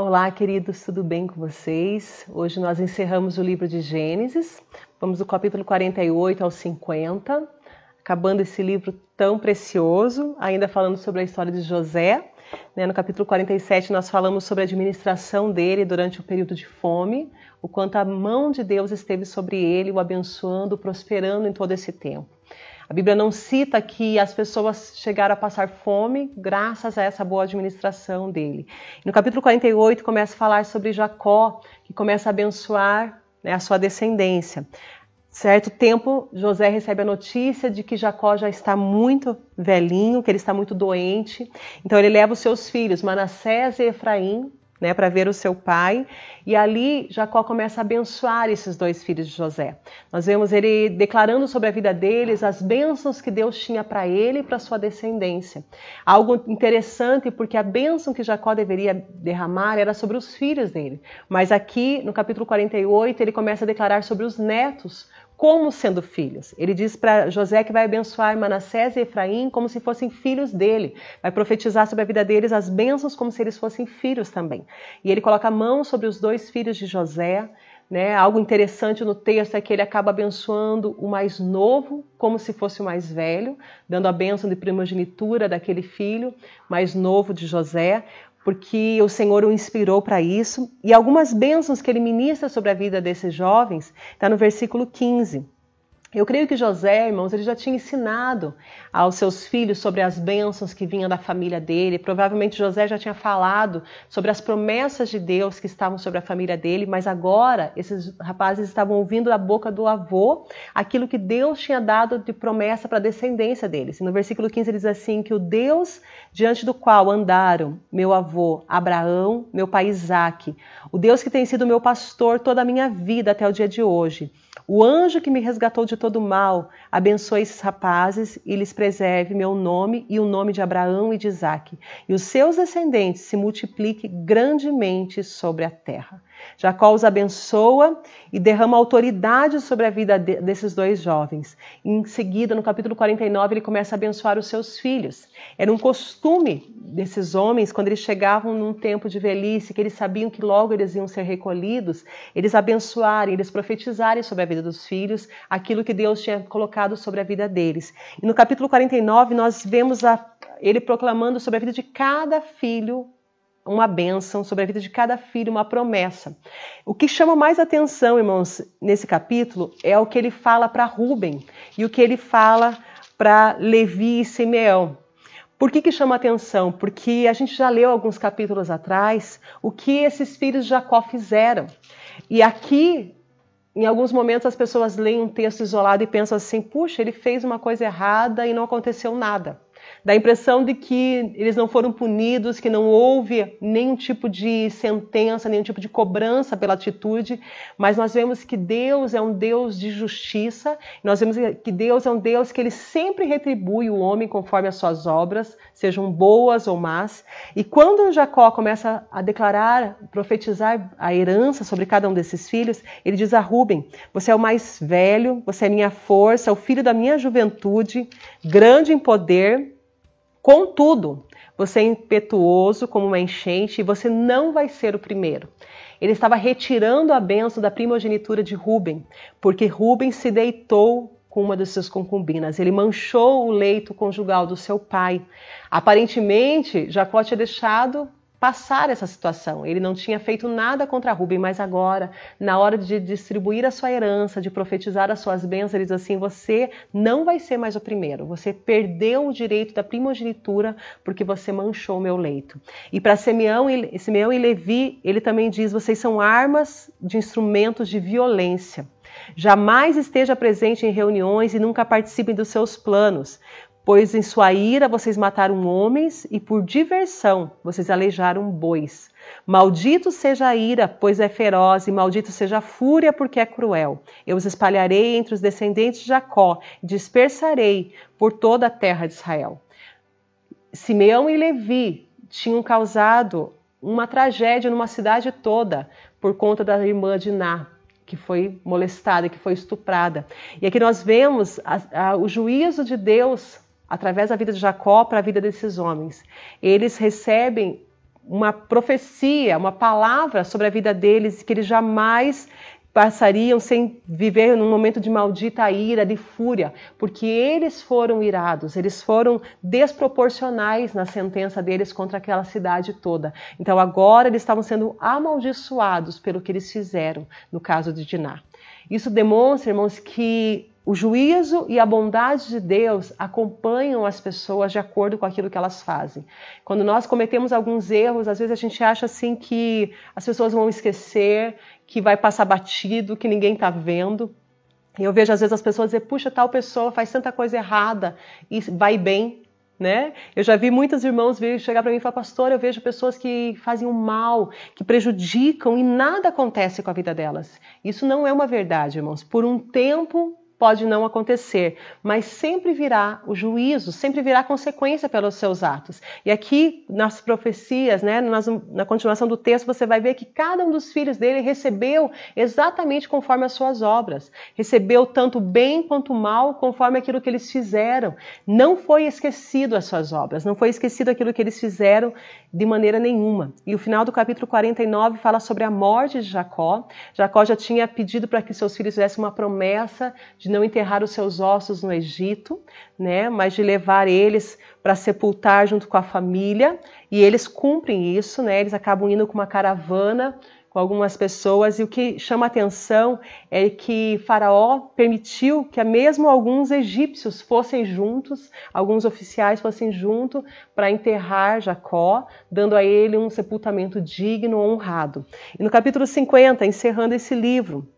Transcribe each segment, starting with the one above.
Olá, queridos, tudo bem com vocês? Hoje nós encerramos o livro de Gênesis, vamos do capítulo 48 ao 50, acabando esse livro tão precioso, ainda falando sobre a história de José. Né? No capítulo 47, nós falamos sobre a administração dele durante o período de fome, o quanto a mão de Deus esteve sobre ele, o abençoando, prosperando em todo esse tempo. A Bíblia não cita que as pessoas chegaram a passar fome graças a essa boa administração dele. No capítulo 48 começa a falar sobre Jacó, que começa a abençoar né, a sua descendência. Certo tempo, José recebe a notícia de que Jacó já está muito velhinho, que ele está muito doente. Então ele leva os seus filhos, Manassés e Efraim, né, para ver o seu pai. E ali Jacó começa a abençoar esses dois filhos de José. Nós vemos ele declarando sobre a vida deles as bênçãos que Deus tinha para ele e para sua descendência. Algo interessante porque a bênção que Jacó deveria derramar era sobre os filhos dele. Mas aqui no capítulo 48 ele começa a declarar sobre os netos como sendo filhos. Ele diz para José que vai abençoar Manassés e Efraim como se fossem filhos dele. Vai profetizar sobre a vida deles as bênçãos como se eles fossem filhos também. E ele coloca a mão sobre os dois filhos de José. Né? Algo interessante no texto é que ele acaba abençoando o mais novo como se fosse o mais velho, dando a bênção de primogenitura daquele filho mais novo de José porque o Senhor o inspirou para isso. E algumas bênçãos que ele ministra sobre a vida desses jovens está no versículo 15. Eu creio que José, irmãos, ele já tinha ensinado aos seus filhos sobre as bênçãos que vinham da família dele. Provavelmente José já tinha falado sobre as promessas de Deus que estavam sobre a família dele, mas agora esses rapazes estavam ouvindo da boca do avô aquilo que Deus tinha dado de promessa para a descendência deles. E no versículo 15 ele diz assim: que o Deus diante do qual andaram meu avô Abraão, meu pai Isaque, o Deus que tem sido meu pastor toda a minha vida até o dia de hoje o anjo que me resgatou de todo mal, abençoe esses rapazes e lhes preserve meu nome e o nome de Abraão e de Isaque, e os seus descendentes se multiplique grandemente sobre a terra. Jacó os abençoa e derrama autoridade sobre a vida de, desses dois jovens. Em seguida, no capítulo 49, ele começa a abençoar os seus filhos. Era um costume desses homens, quando eles chegavam num tempo de velhice, que eles sabiam que logo eles iam ser recolhidos, eles abençoarem, eles profetizarem sobre a vida dos filhos aquilo que Deus tinha colocado sobre a vida deles. E no capítulo 49, nós vemos a, ele proclamando sobre a vida de cada filho uma bênção, sobre a vida de cada filho, uma promessa. O que chama mais atenção, irmãos, nesse capítulo é o que ele fala para Rubem e o que ele fala para Levi e Simeão. Por que, que chama atenção? Porque a gente já leu alguns capítulos atrás o que esses filhos de Jacó fizeram. E aqui, em alguns momentos, as pessoas leem um texto isolado e pensam assim: puxa, ele fez uma coisa errada e não aconteceu nada. Dá a impressão de que eles não foram punidos, que não houve nenhum tipo de sentença, nenhum tipo de cobrança pela atitude, mas nós vemos que Deus é um Deus de justiça, nós vemos que Deus é um Deus que ele sempre retribui o homem conforme as suas obras, sejam boas ou más. E quando Jacó começa a declarar, profetizar a herança sobre cada um desses filhos, ele diz a Rubem: Você é o mais velho, você é minha força, o filho da minha juventude, grande em poder Contudo, você é impetuoso como uma enchente e você não vai ser o primeiro. Ele estava retirando a benção da primogenitura de Ruben, porque Ruben se deitou com uma de suas concubinas. Ele manchou o leito conjugal do seu pai. Aparentemente, Jacó tinha deixado passar essa situação. Ele não tinha feito nada contra Rubem, mas agora, na hora de distribuir a sua herança, de profetizar as suas bênçãos, ele diz assim: você não vai ser mais o primeiro. Você perdeu o direito da primogenitura porque você manchou o meu leito. E para Simeão e, Simeão e Levi, ele também diz: vocês são armas de instrumentos de violência. Jamais esteja presente em reuniões e nunca participem dos seus planos, Pois em sua ira vocês mataram homens e por diversão vocês aleijaram bois. Maldito seja a ira, pois é feroz, e maldito seja a fúria, porque é cruel. Eu os espalharei entre os descendentes de Jacó, e dispersarei por toda a terra de Israel. Simeão e Levi tinham causado uma tragédia numa cidade toda por conta da irmã de Ná, que foi molestada, que foi estuprada. E aqui nós vemos a, a, o juízo de Deus através da vida de Jacó para a vida desses homens. Eles recebem uma profecia, uma palavra sobre a vida deles, que eles jamais passariam sem viver num momento de maldita ira, de fúria, porque eles foram irados, eles foram desproporcionais na sentença deles contra aquela cidade toda. Então agora eles estavam sendo amaldiçoados pelo que eles fizeram no caso de Diná. Isso demonstra, irmãos, que o juízo e a bondade de Deus acompanham as pessoas de acordo com aquilo que elas fazem. Quando nós cometemos alguns erros, às vezes a gente acha assim que as pessoas vão esquecer, que vai passar batido, que ninguém está vendo. E eu vejo às vezes as pessoas dizer, puxa, tal pessoa faz tanta coisa errada e vai bem, né? Eu já vi muitos irmãos vir chegar para mim e falar, pastor, eu vejo pessoas que fazem o mal, que prejudicam e nada acontece com a vida delas. Isso não é uma verdade, irmãos. Por um tempo pode não acontecer, mas sempre virá o juízo, sempre virá consequência pelos seus atos. E aqui nas profecias, né, na continuação do texto, você vai ver que cada um dos filhos dele recebeu exatamente conforme as suas obras, recebeu tanto bem quanto mal conforme aquilo que eles fizeram. Não foi esquecido as suas obras, não foi esquecido aquilo que eles fizeram de maneira nenhuma. E o final do capítulo 49 fala sobre a morte de Jacó. Jacó já tinha pedido para que seus filhos fizessem uma promessa de de não enterrar os seus ossos no Egito, né, mas de levar eles para sepultar junto com a família, e eles cumprem isso, né, eles acabam indo com uma caravana com algumas pessoas, e o que chama atenção é que Faraó permitiu que mesmo alguns egípcios fossem juntos, alguns oficiais fossem juntos para enterrar Jacó, dando a ele um sepultamento digno, honrado. E no capítulo 50, encerrando esse livro,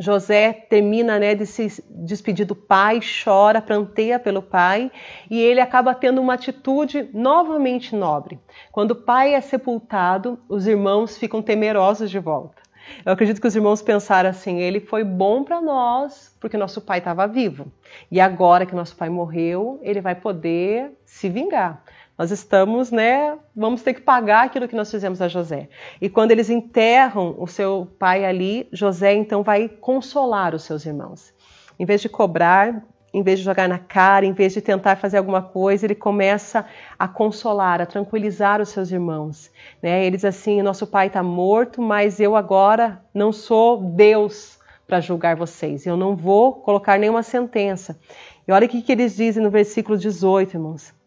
José termina né, de se despedir do pai, chora, pranteia pelo pai e ele acaba tendo uma atitude novamente nobre. Quando o pai é sepultado, os irmãos ficam temerosos de volta. Eu acredito que os irmãos pensaram assim: ele foi bom para nós porque nosso pai estava vivo. E agora que nosso pai morreu, ele vai poder se vingar nós estamos, né, vamos ter que pagar aquilo que nós fizemos a José. E quando eles enterram o seu pai ali, José então vai consolar os seus irmãos. Em vez de cobrar, em vez de jogar na cara, em vez de tentar fazer alguma coisa, ele começa a consolar, a tranquilizar os seus irmãos. Né? Assim: nosso pai está morto, mas eu agora não sou Deus para julgar vocês. Eu não vou colocar nenhuma sentença. E olha o que, que eles dizem no versículo 18, irmãos.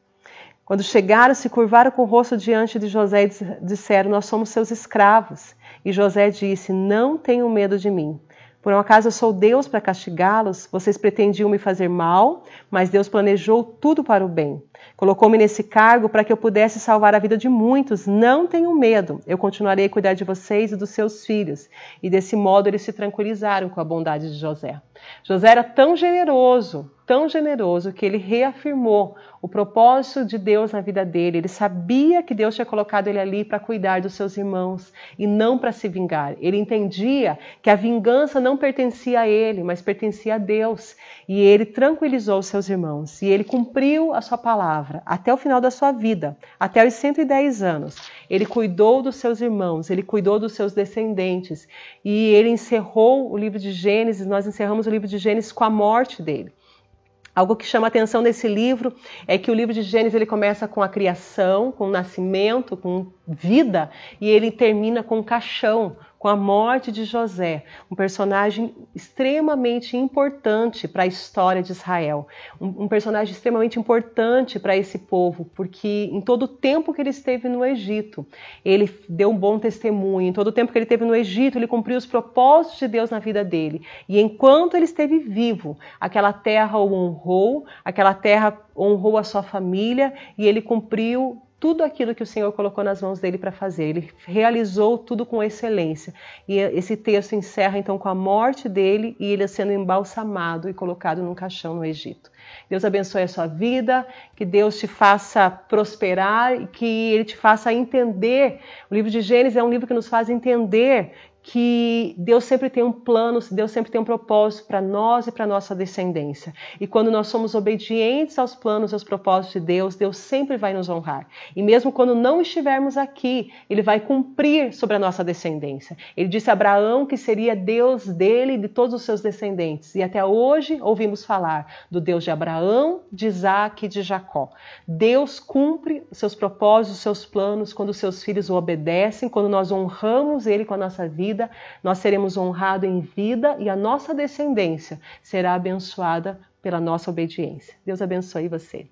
Quando chegaram, se curvaram com o rosto diante de José e disseram: Nós somos seus escravos. E José disse: Não tenham medo de mim. Por um acaso eu sou Deus para castigá-los? Vocês pretendiam me fazer mal, mas Deus planejou tudo para o bem. Colocou-me nesse cargo para que eu pudesse salvar a vida de muitos. Não tenham medo, eu continuarei a cuidar de vocês e dos seus filhos. E desse modo eles se tranquilizaram com a bondade de José. José era tão generoso, tão generoso, que ele reafirmou o propósito de Deus na vida dele. Ele sabia que Deus tinha colocado ele ali para cuidar dos seus irmãos e não para se vingar. Ele entendia que a vingança não pertencia a ele, mas pertencia a Deus. E ele tranquilizou os seus irmãos. E ele cumpriu a sua palavra até o final da sua vida, até os 110 anos. Ele cuidou dos seus irmãos, ele cuidou dos seus descendentes. E ele encerrou o livro de Gênesis, nós encerramos o livro de Gênesis com a morte dele. Algo que chama atenção nesse livro é que o livro de Gênesis ele começa com a criação, com o nascimento, com vida, e ele termina com caixão, com a morte de José, um personagem extremamente importante para a história de Israel, um, um personagem extremamente importante para esse povo, porque em todo o tempo que ele esteve no Egito, ele deu um bom testemunho, em todo o tempo que ele esteve no Egito, ele cumpriu os propósitos de Deus na vida dele, e enquanto ele esteve vivo, aquela terra o honrou, aquela terra honrou a sua família, e ele cumpriu tudo aquilo que o Senhor colocou nas mãos dele para fazer. Ele realizou tudo com excelência. E esse texto encerra então com a morte dele e ele sendo embalsamado e colocado num caixão no Egito. Deus abençoe a sua vida, que Deus te faça prosperar e que ele te faça entender. O livro de Gênesis é um livro que nos faz entender que Deus sempre tem um plano, Deus sempre tem um propósito para nós e para nossa descendência. E quando nós somos obedientes aos planos e aos propósitos de Deus, Deus sempre vai nos honrar. E mesmo quando não estivermos aqui, Ele vai cumprir sobre a nossa descendência. Ele disse a Abraão que seria Deus dele e de todos os seus descendentes. E até hoje ouvimos falar do Deus de Abraão, de Isaac e de Jacó. Deus cumpre seus propósitos, os seus planos quando seus filhos o obedecem, quando nós honramos Ele com a nossa vida vida, nós seremos honrados em vida e a nossa descendência será abençoada pela nossa obediência. Deus abençoe você.